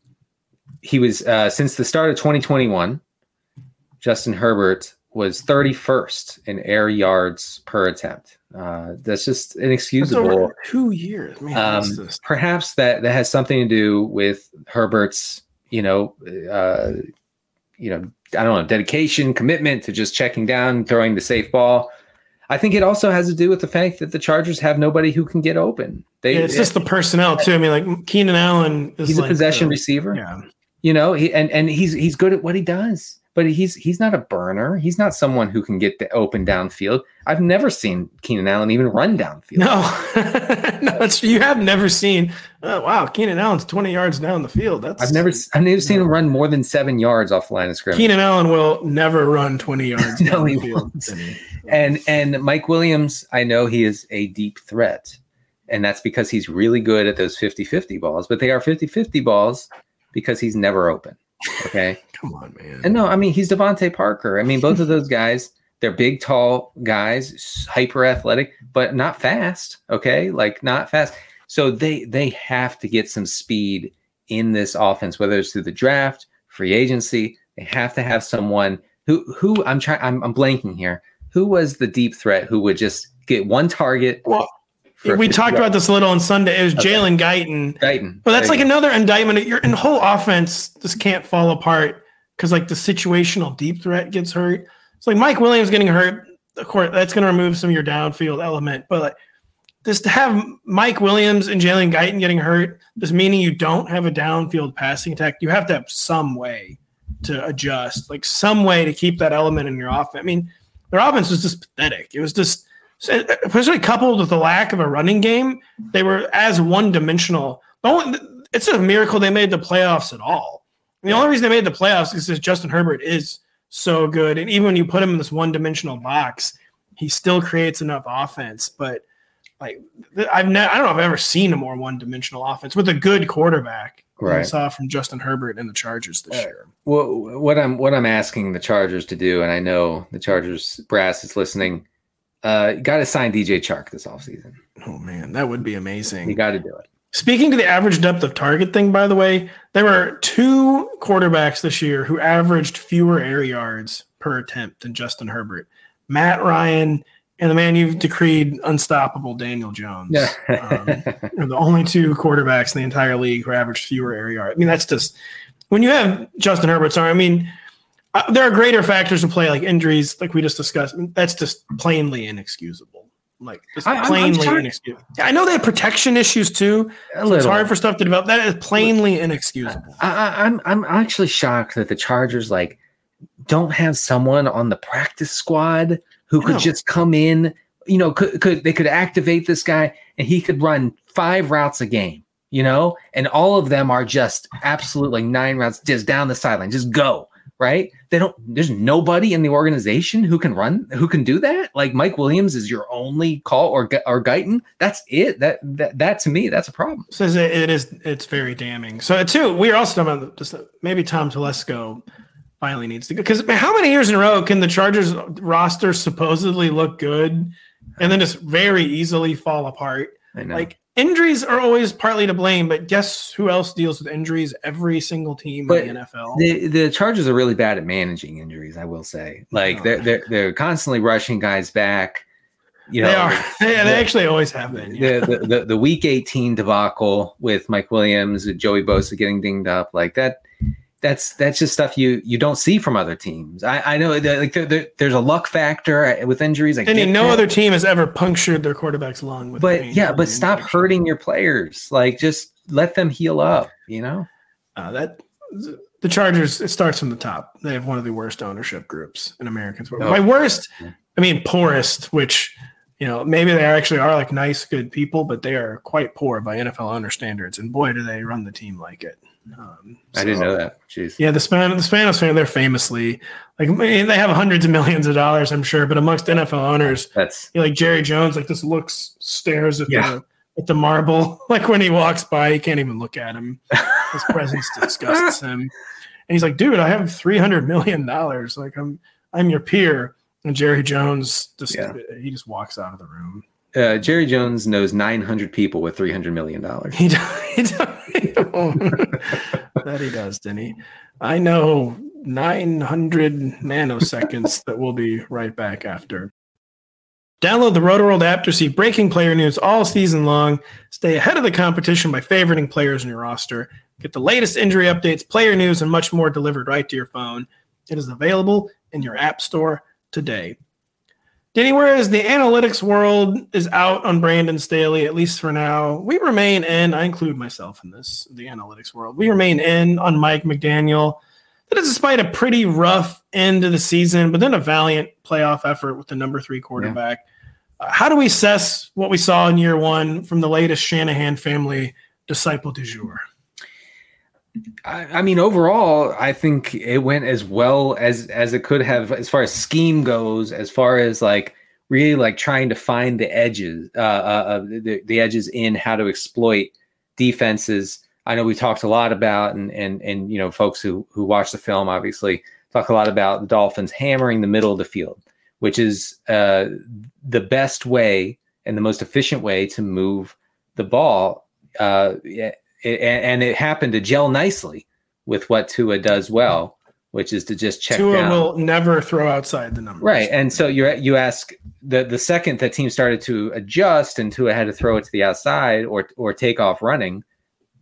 he was uh, since the start of 2021. Justin Herbert was 31st in air yards per attempt. Uh, that's just That's inexcusable. over two years. Man, Um, perhaps that that has something to do with Herbert's, you know, uh, you know, I don't know, dedication, commitment to just checking down, throwing the safe ball. I think it also has to do with the fact that the Chargers have nobody who can get open. They, Yeah, it's just the personnel too. I mean, like Keenan Allen is he's a possession the- receiver, Yeah, you know, he, and and he's he's good at what he does, but he's he's not a burner. He's not someone who can get the open downfield. I've never seen Keenan Allen even run downfield. no, *laughs* no, you have never seen. Oh, wow, Keenan Allen's twenty yards down the field. That's I've never I've never seen him run more than seven yards off the line of scrimmage. Keenan Allen will never run twenty yards. *laughs* No, down he the field. won't. and and Mike Williams, I know he is a deep threat. And that's because he's really good at those 50-50 balls, but they are 50-50 balls because he's never open. Okay. *laughs* Come on, man. and no, I mean he's DeVante Parker. I mean, both of those guys, they're big, tall guys, hyper athletic, but not fast. Okay. Like not fast. So they they have to get some speed in this offense, whether it's through the draft, free agency. They have to have someone who who I'm trying I'm, I'm blanking here. Who was the deep threat who would just get one target? Well, we 50 talked about this a little on Sunday. It was Okay. Jalen Guyton. Guyton. But that's like another indictment. Your and whole offense just can't fall apart because like the situational deep threat gets hurt. It's like Mike Williams getting hurt. Of course, that's going to remove some of your downfield element. But like just to have Mike Williams and Jalen Guyton getting hurt, just meaning you don't have a downfield passing attack. You have to have some way to adjust, like some way to keep that element in your offense. I mean, their offense was just pathetic. It was just, especially coupled with the lack of a running game, they were as one dimensional. It's a miracle they made the playoffs at all. The only reason they made the playoffs is because Justin Herbert is so good, and even when you put him in this one dimensional box, he still creates enough offense. But like I've ne- I don't know if I've ever seen a more one dimensional offense with a good quarterback. than I saw from Justin Herbert and the Chargers this year. Well, what I'm what I'm asking the Chargers to do, and I know the Chargers brass is listening. Uh, got to sign DJ Chark this offseason. Oh man, that would be amazing. You got to do it. Speaking to the average depth of target thing, by the way, there were two quarterbacks this year who averaged fewer air yards per attempt than Justin Herbert. Matt Ryan and the man you've decreed unstoppable, Daniel Jones. Yeah. um, *laughs* are the only two quarterbacks in the entire league who averaged fewer air yards. I mean, that's just when you have Justin Herbert's arm. I mean, uh, there are greater factors to play, like injuries, like we just discussed. That's just plainly inexcusable. Like just I- I'm- I'm plainly inexcusable. I know they have protection issues too. So it's hard for stuff to develop. That is plainly inexcusable. I, I, I'm I'm actually shocked that the Chargers like don't have someone on the practice squad who could No. just come in. You know, could could they could activate this guy and he could run five routes a game. You know, and all of them are just absolutely nine routes just down the sideline. Just go right. They don't. There's nobody in the organization who can run who can do that. Like Mike Williams is your only call or or Guyton. That's it. That that that to me that's a problem. Says it, it is. It's very damning. So uh, too, we are also talking about just maybe Tom Telesco finally needs to go because how many years in a row can the Chargers roster supposedly look good and then just very easily fall apart? I know. Like injuries are always partly to blame, but guess who else deals with injuries? Every single team But in the NFL. The the Chargers are really bad at managing injuries. I will say, like they're they're they're constantly rushing guys back. You know, they are. *laughs* They, they actually always have been. yeah. the, the, the the week eighteen debacle with Mike Williams, with Joey Bosa getting dinged up, like that. That's that's just stuff you you don't see from other teams. I I know that like there, there, there's a luck factor with injuries. I And no that. other team has ever punctured their quarterback's lung with but yeah, but stop hurting your players. Like just let them heal up. You know. Uh, that the Chargers. It starts from the top. They have one of the worst ownership groups in American sport. Oh. By worst, I mean poorest, which you know, maybe they actually are like nice, good people, but they are quite poor by NFL owner standards. And boy, do they run the team like it. Um, so, I didn't know that. Jeez. Yeah, the Span the Spanos fan, they're famously like they have hundreds of millions of dollars, I'm sure, but amongst NFL owners, that's you know, like Jerry Jones, like this looks stares at yeah. the at the marble. *laughs* Like when he walks by, he can't even look at him. His presence *laughs* disgusts him. And he's like, dude, I have three hundred million dollars. Like I'm I'm your peer. And Jerry Jones just yeah. he just walks out of the room. Uh, Jerry Jones knows 900 people with 300 million dollars. He, *laughs* he, *laughs* that he does, he? I know 900 nanoseconds that we'll be right back after. Download the Rotoworld app to see breaking player news all season long. Stay ahead of the competition by favoriting players in your roster. Get the latest injury updates, player news, and much more delivered right to your phone. It is available in your app store today. Denny, whereas the analytics world is out on Brandon Staley, at least for now, we remain in, I include myself in this, the analytics world, we remain in on Mike McDaniel. That is despite a pretty rough end of the season, but then a valiant playoff effort with the number three quarterback. Yeah. Uh, how do we assess what we saw in year one from the latest Shanahan family disciple du jour? I, I, mean, overall, I think it went as well as as it could have, as far as scheme goes, as far as like really like trying to find the edges, uh, uh, the, the edges in how to exploit defenses. I know we talked a lot about, and and and you know, folks who who watch the film obviously talk a lot about the Dolphins hammering the middle of the field, which is uh, the best way and the most efficient way to move the ball. Uh, it, and it happened to gel nicely with what Tua does well, which is to just check Tua down. will never throw outside the numbers. Right. And so you you ask the the second that team started to adjust and Tua had to throw it to the outside or or take off running,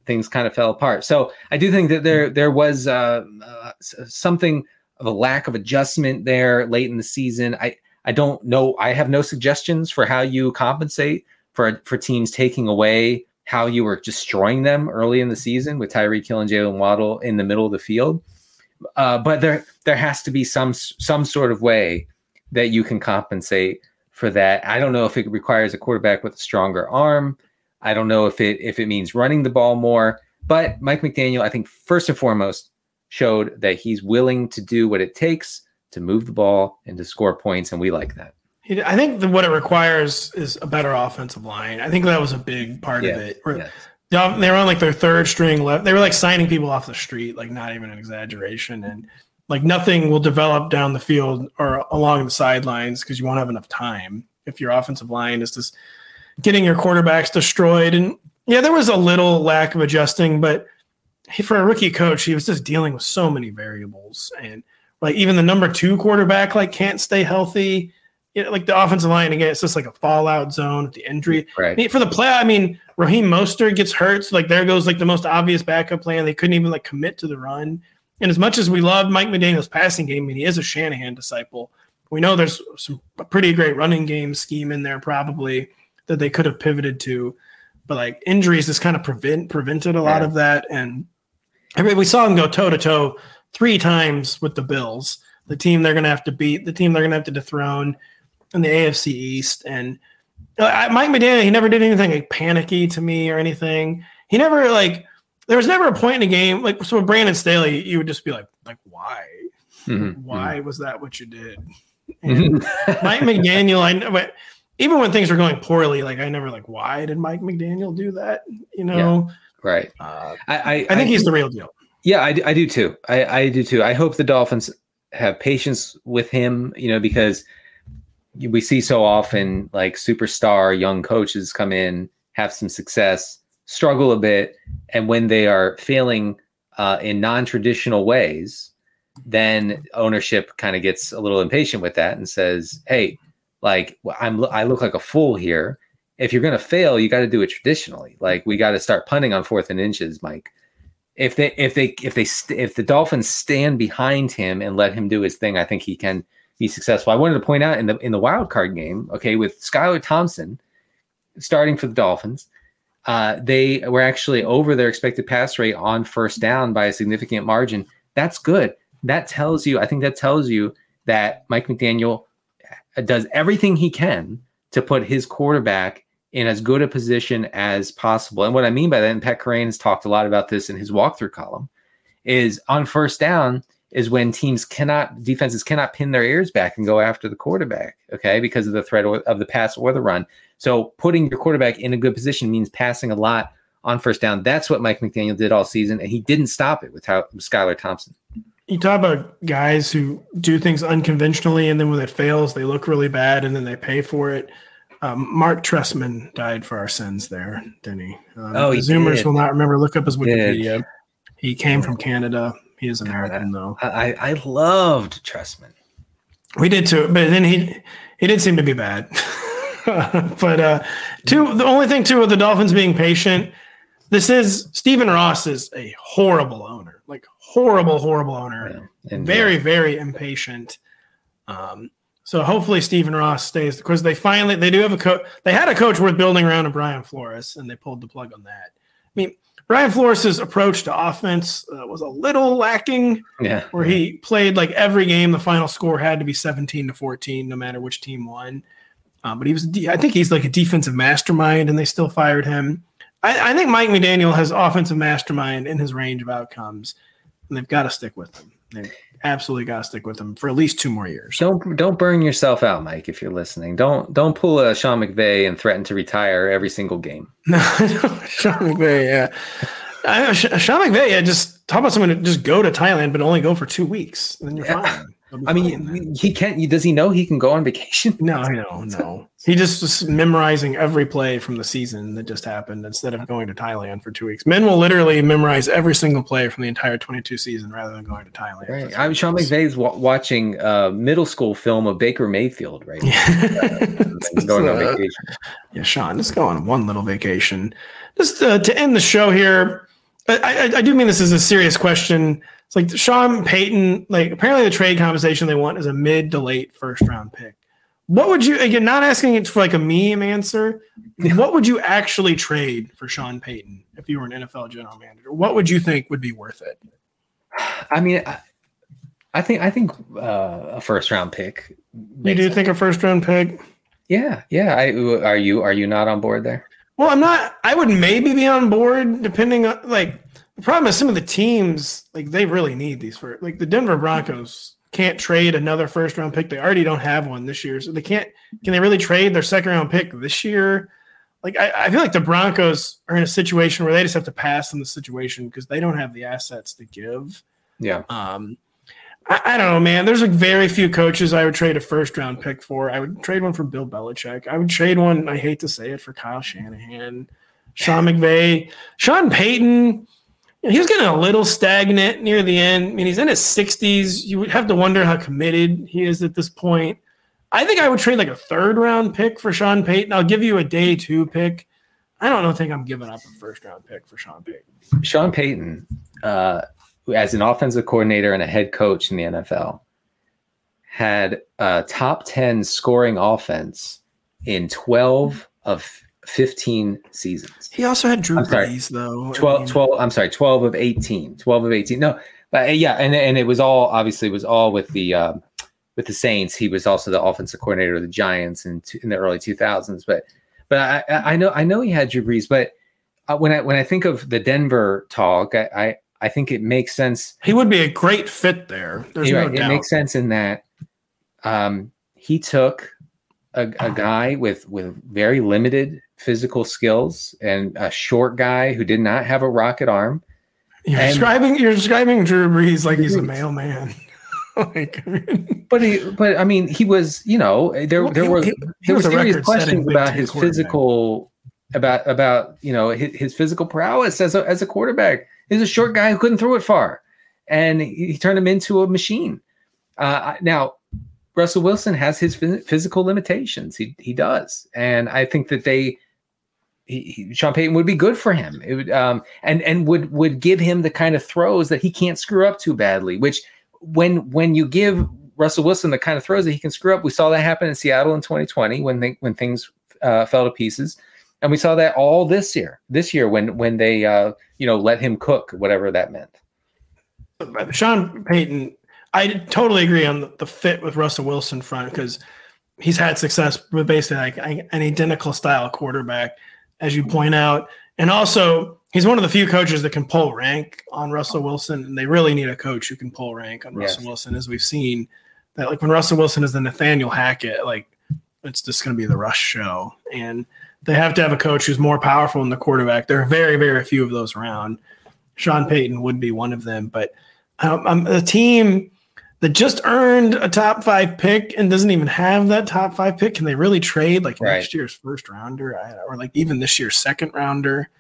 things kind of fell apart. So I do think that there there was uh, uh, something of a lack of adjustment there late in the season. I I don't know. I have no suggestions for how you compensate for for teams taking away how you were destroying them early in the season with Tyreek Hill and Jaylen Waddle in the middle of the field. Uh, but there there has to be some some sort of way that you can compensate for that. I don't know if it requires a quarterback with a stronger arm. I don't know if it if it means running the ball more. But Mike McDaniel, I think first and foremost, showed that he's willing to do what it takes to move the ball and to score points, and we like that. I think the, what it requires is a better offensive line. I think that was a big part yeah, of it. They were on like their third string left. They were like signing people off the street, like not even an exaggeration. And like nothing will develop down the field or along the sidelines because you won't have enough time if your offensive line is just getting your quarterbacks destroyed. And yeah, there was a little lack of adjusting, but for a rookie coach, he was just dealing with so many variables. And like even the number two quarterback like can't stay healthy you know, like the offensive line again, it's just like a fallout zone. With the injury right. I mean, for the play, I mean, Raheem Mostert gets hurt, so like there goes like the most obvious backup plan. They couldn't even like commit to the run. And as much as we love Mike McDaniel's passing game, I mean, he is a Shanahan disciple. We know there's some a pretty great running game scheme in there, probably that they could have pivoted to, but like injuries just kind of prevent prevented a lot yeah. of that. And I mean, we saw him go toe to toe three times with the Bills, the team they're going to have to beat, the team they're going to have to dethrone in the AFC East. And uh, Mike McDaniel, he never did anything like panicky to me or anything. He never like there was never a point in a game like so with Brandon Staley, you would just be like, like why, mm-hmm. why mm-hmm. was that what you did? And Mike McDaniel, I know, but even when things were going poorly, like I never like, why did Mike McDaniel do that? You know, yeah, right? Uh, I, I, I think I, he's the real deal. Yeah, I, I do too. I, I do too. I hope the Dolphins have patience with him, you know, because we see so often like superstar young coaches come in, have some success, struggle a bit, and when they are failing uh, in non-traditional ways, then ownership kind of gets a little impatient with that and says, "Hey, like I'm I look like a fool here. If you're going to fail, you got to do it traditionally. Like we got to start punting on fourth and inches, Mike." If they if they if they if the Dolphins stand behind him and let him do his thing, I think he can be successful. I wanted to point out in the in the wild card game, okay, with Skylar Thompson starting for the Dolphins, uh, they were actually over their expected pass rate on first down by a significant margin. That's good. That tells you, I think that tells you that Mike McDaniel does everything he can to put his quarterback in as good a position as possible. And what I mean by that, and Pat Kerrane has talked a lot about this in his walkthrough column, is on first down is when teams cannot defenses cannot pin their ears back and go after the quarterback, okay, because of the threat of the pass or the run. So putting your quarterback in a good position means passing a lot on first down. That's what Mike McDaniel did all season, and he didn't stop it with, how, with Skylar Thompson. You talk about guys who do things unconventionally, and then when it fails, they look really bad, and then they pay for it. Um, Marc Trestman died for our sins there, didn't he? Um, oh, he Zoomers did. will not remember. Look up his Wikipedia. Did. He came from Canada. He is American, though. I, I loved Trestman. We did too, but then he he did seem to be bad. *laughs* but uh, two, the only thing too with the Dolphins being patient, this is Stephen Ross is a horrible owner, like horrible, horrible owner, Yeah. And very, very impatient. Um, so hopefully Stephen Ross stays because they finally they do have a coach. They had a coach worth building around in Brian Flores, and they pulled the plug on that. I mean, Brian Flores' approach to offense uh, was a little lacking yeah, where he played like every game. The final score had to be 17 to 14, no matter which team won. Um, but he was, I think he's like a defensive mastermind, and they still fired him. I, I think Mike McDaniel has offensive mastermind in his range of outcomes, and they've got to stick with him. Absolutely got to stick with him for at least two more years. Don't don't burn yourself out, Mike. If you're listening, don't don't pull a Sean McVay and threaten to retire every single game. *laughs* No, Sean McVay, yeah. I, Sean McVay, yeah, just talk about someone to just go to Thailand, but only go for two weeks. And then you're Yeah. fine. I mean, he can't. Does he know he can go on vacation? No, no, no. He just was memorizing every play from the season that just happened instead of going to Thailand for two weeks. Men will literally memorize every single play from the entire 22 season rather than going to Thailand. Right. I'm Sean. McVay's wa- watching a middle school film of Baker Mayfield right now. *laughs* and going on Uh, *laughs* vacation. Yeah, Sean, let's go on one little vacation. Just uh, to end the show here, I, I, I do mean this is a serious question. Like Sean Payton, like apparently the trade compensation they want is a mid to late first round pick. What would you again? Not asking it for like a meme answer. What would you actually trade for Sean Payton if you were an NFL general manager? What would you think would be worth it? I mean, I, I think I think uh, a first round pick. You do sense. think a first round pick? Yeah, yeah. I are you are you not on board there? Well, I'm not. I would maybe be on board depending on like the problem is some of the teams like they really need these for like the Denver Broncos can't trade another first round pick. They already don't have one this year, so they can't. Can they really trade their second round pick this year? Like I, I feel like the Broncos are in a situation where they just have to pass on the situation because they don't have the assets to give. Yeah. Um, I, I don't know, man. There's like very few coaches I would trade a first round pick for. I would trade one for Bill Belichick. I would trade one. I hate to say it for Kyle Shanahan, Sean *laughs* McVay, Sean Payton. You know, He was getting a little stagnant near the end. I mean, he's in his 60s. You would have to wonder how committed he is at this point. I think I would trade like a third round pick for Sean Payton. I'll give you a day two pick. I don't think I'm giving up a first round pick for Sean Payton. Sean Payton, uh, as an offensive coordinator and a head coach in the NFL, had a top 10 scoring offense in 12 of 15 seasons. He also had Drew Brees, though. I 12, mean- 12 I'm sorry, 12 of 18. 12 of 18. No, but uh, yeah, and and it was all obviously it was all with the uh, with the Saints. He was also the offensive coordinator of the Giants in in the early 2000s, but but I I I know I know he had Drew Brees, but uh, when I when I think of the Denver talk, I I, I think it makes sense He would be a great fit there. There's no right. doubt. It makes sense in that um, he took a, a guy with with very limited physical skills and a short guy who did not have a rocket arm. You're and- describing you're describing Drew Brees like he's a mailman. *laughs* like, I mean, But he, but I mean, he was you know there Well, there he- were he- he there were serious questions about his physical about about you know his, his physical prowess as a as a quarterback. He's a short guy who couldn't throw it far, and he, he turned him into a machine. Uh, now, Russell Wilson has his phys- physical limitations. He he does, and I think that they. He, Sean Payton would be good for him. It would, um, and and would would give him the kind of throws that he can't screw up too badly. Which, when when you give Russell Wilson the kind of throws that he can screw up, we saw that happen in Seattle in 2020 when they when things uh, fell to pieces, and we saw that all this year. This year when when they uh, you know let him cook, whatever that meant. Sean Payton, I totally agree on the, the fit with Russell Wilson front because he's had success with basically like an identical style quarterback, as you point out. And also, he's one of the few coaches that can pull rank on Russell Wilson, and they really need a coach who can pull rank on Russell yes. Wilson, as we've seen. That like when Russell Wilson is the Nathaniel Hackett, like it's just going to be the Russ show, and they have to have a coach who's more powerful than the quarterback. There are very, very few of those around. Sean Payton would be one of them, but um, um, a team that just earned a top five pick and doesn't even have that top five pick. Can they really trade like right. next year's first rounder or like even this year's second rounder?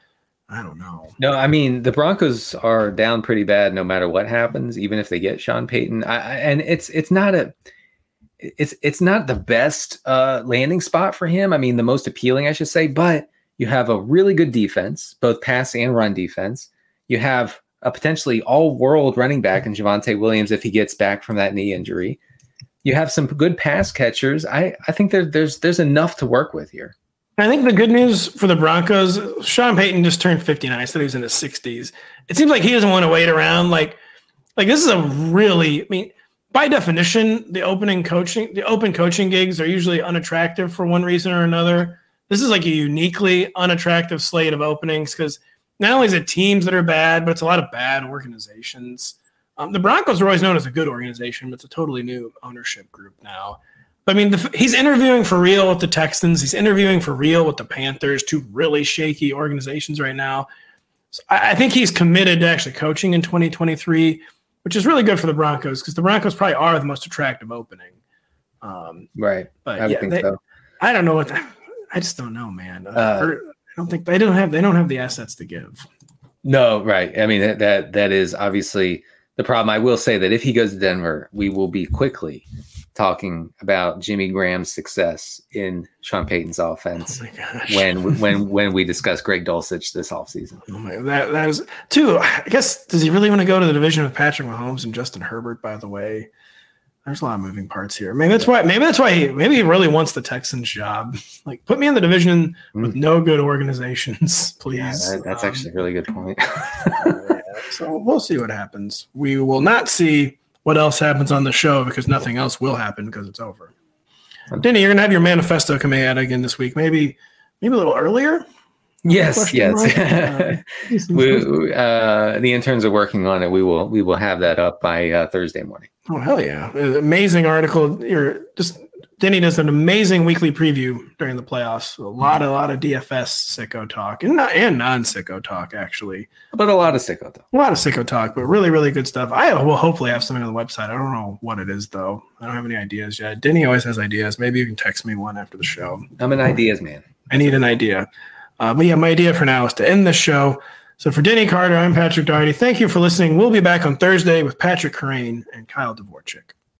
I don't know. No, I mean the Broncos are down pretty bad no matter what happens, even if they get Sean Payton. I, I, and it's it's not a it's it's not the best uh, landing spot for him. I mean, the most appealing, I should say. But you have a really good defense, both pass and run defense. You have a potentially all-world running back in Javonte Williams if he gets back from that knee injury. You have some good pass catchers. I I think there, there's there's enough to work with here. I think the good news for the Broncos, Sean Payton just turned 59. I said he was in his 60s. It seems like he doesn't want to wait around. Like, like this is a really, I mean, by definition, the opening coaching, the open coaching gigs are usually unattractive for one reason or another. This is like a uniquely unattractive slate of openings because not only is it teams that are bad, but it's a lot of bad organizations. Um, the Broncos are always known as a good organization, but it's a totally new ownership group now. But, I mean, the, he's interviewing for real with the Texans. He's interviewing for real with the Panthers, two really shaky organizations right now. So I, I think he's committed to actually coaching in 2023, which is really good for the Broncos because the Broncos probably are the most attractive opening. Um, right. But I yeah, they, so. I don't know what. The, I just don't know, man. Uh, uh, don't think they don't have they don't have the assets to give. No, right. I mean that that, that is obviously the problem. I will say that if he goes to Denver, we will be quickly talking about Jimmy Graham's success in Sean Payton's offense oh when when when we discuss Greg Dulcich this offseason. Oh my, that that was too. I guess does he really want to go to the division with Patrick Mahomes and Justin Herbert? By the way, there's a lot of moving parts here. Maybe that's why. Maybe that's why he. Maybe he really wants the Texans job. *laughs* Like, put me in the division mm. with no good organizations, *laughs* please. Yeah, that, that's um, actually a really good point. *laughs* yeah, so we'll see what happens. We will not see what else happens on the show because nothing else will happen because it's over. Denny, you're gonna have your manifesto coming out again this week. Maybe, maybe a little earlier. Yes, yes. uh, *laughs* we, uh, the interns are working on it. We will we will have that up by uh, Thursday morning. Oh hell yeah! Amazing article. You're just Denny does an amazing weekly preview during the playoffs. A lot, a lot of DFS sicko talk and not, and non sicko talk actually, but a lot of sicko talk. A lot of sicko talk, but really, really good stuff. I will hopefully have something on the website. I don't know what it is though. I don't have any ideas yet. Denny always has ideas. Maybe you can text me one after the show. I'm an ideas man. I need an idea. Uh, but yeah, my idea for now is to end the show. So for Denny Carter, I'm Patrick Daugherty. Thank you for listening. We'll be back on Thursday with Patrick Kerrane and Kyle Dvorchak.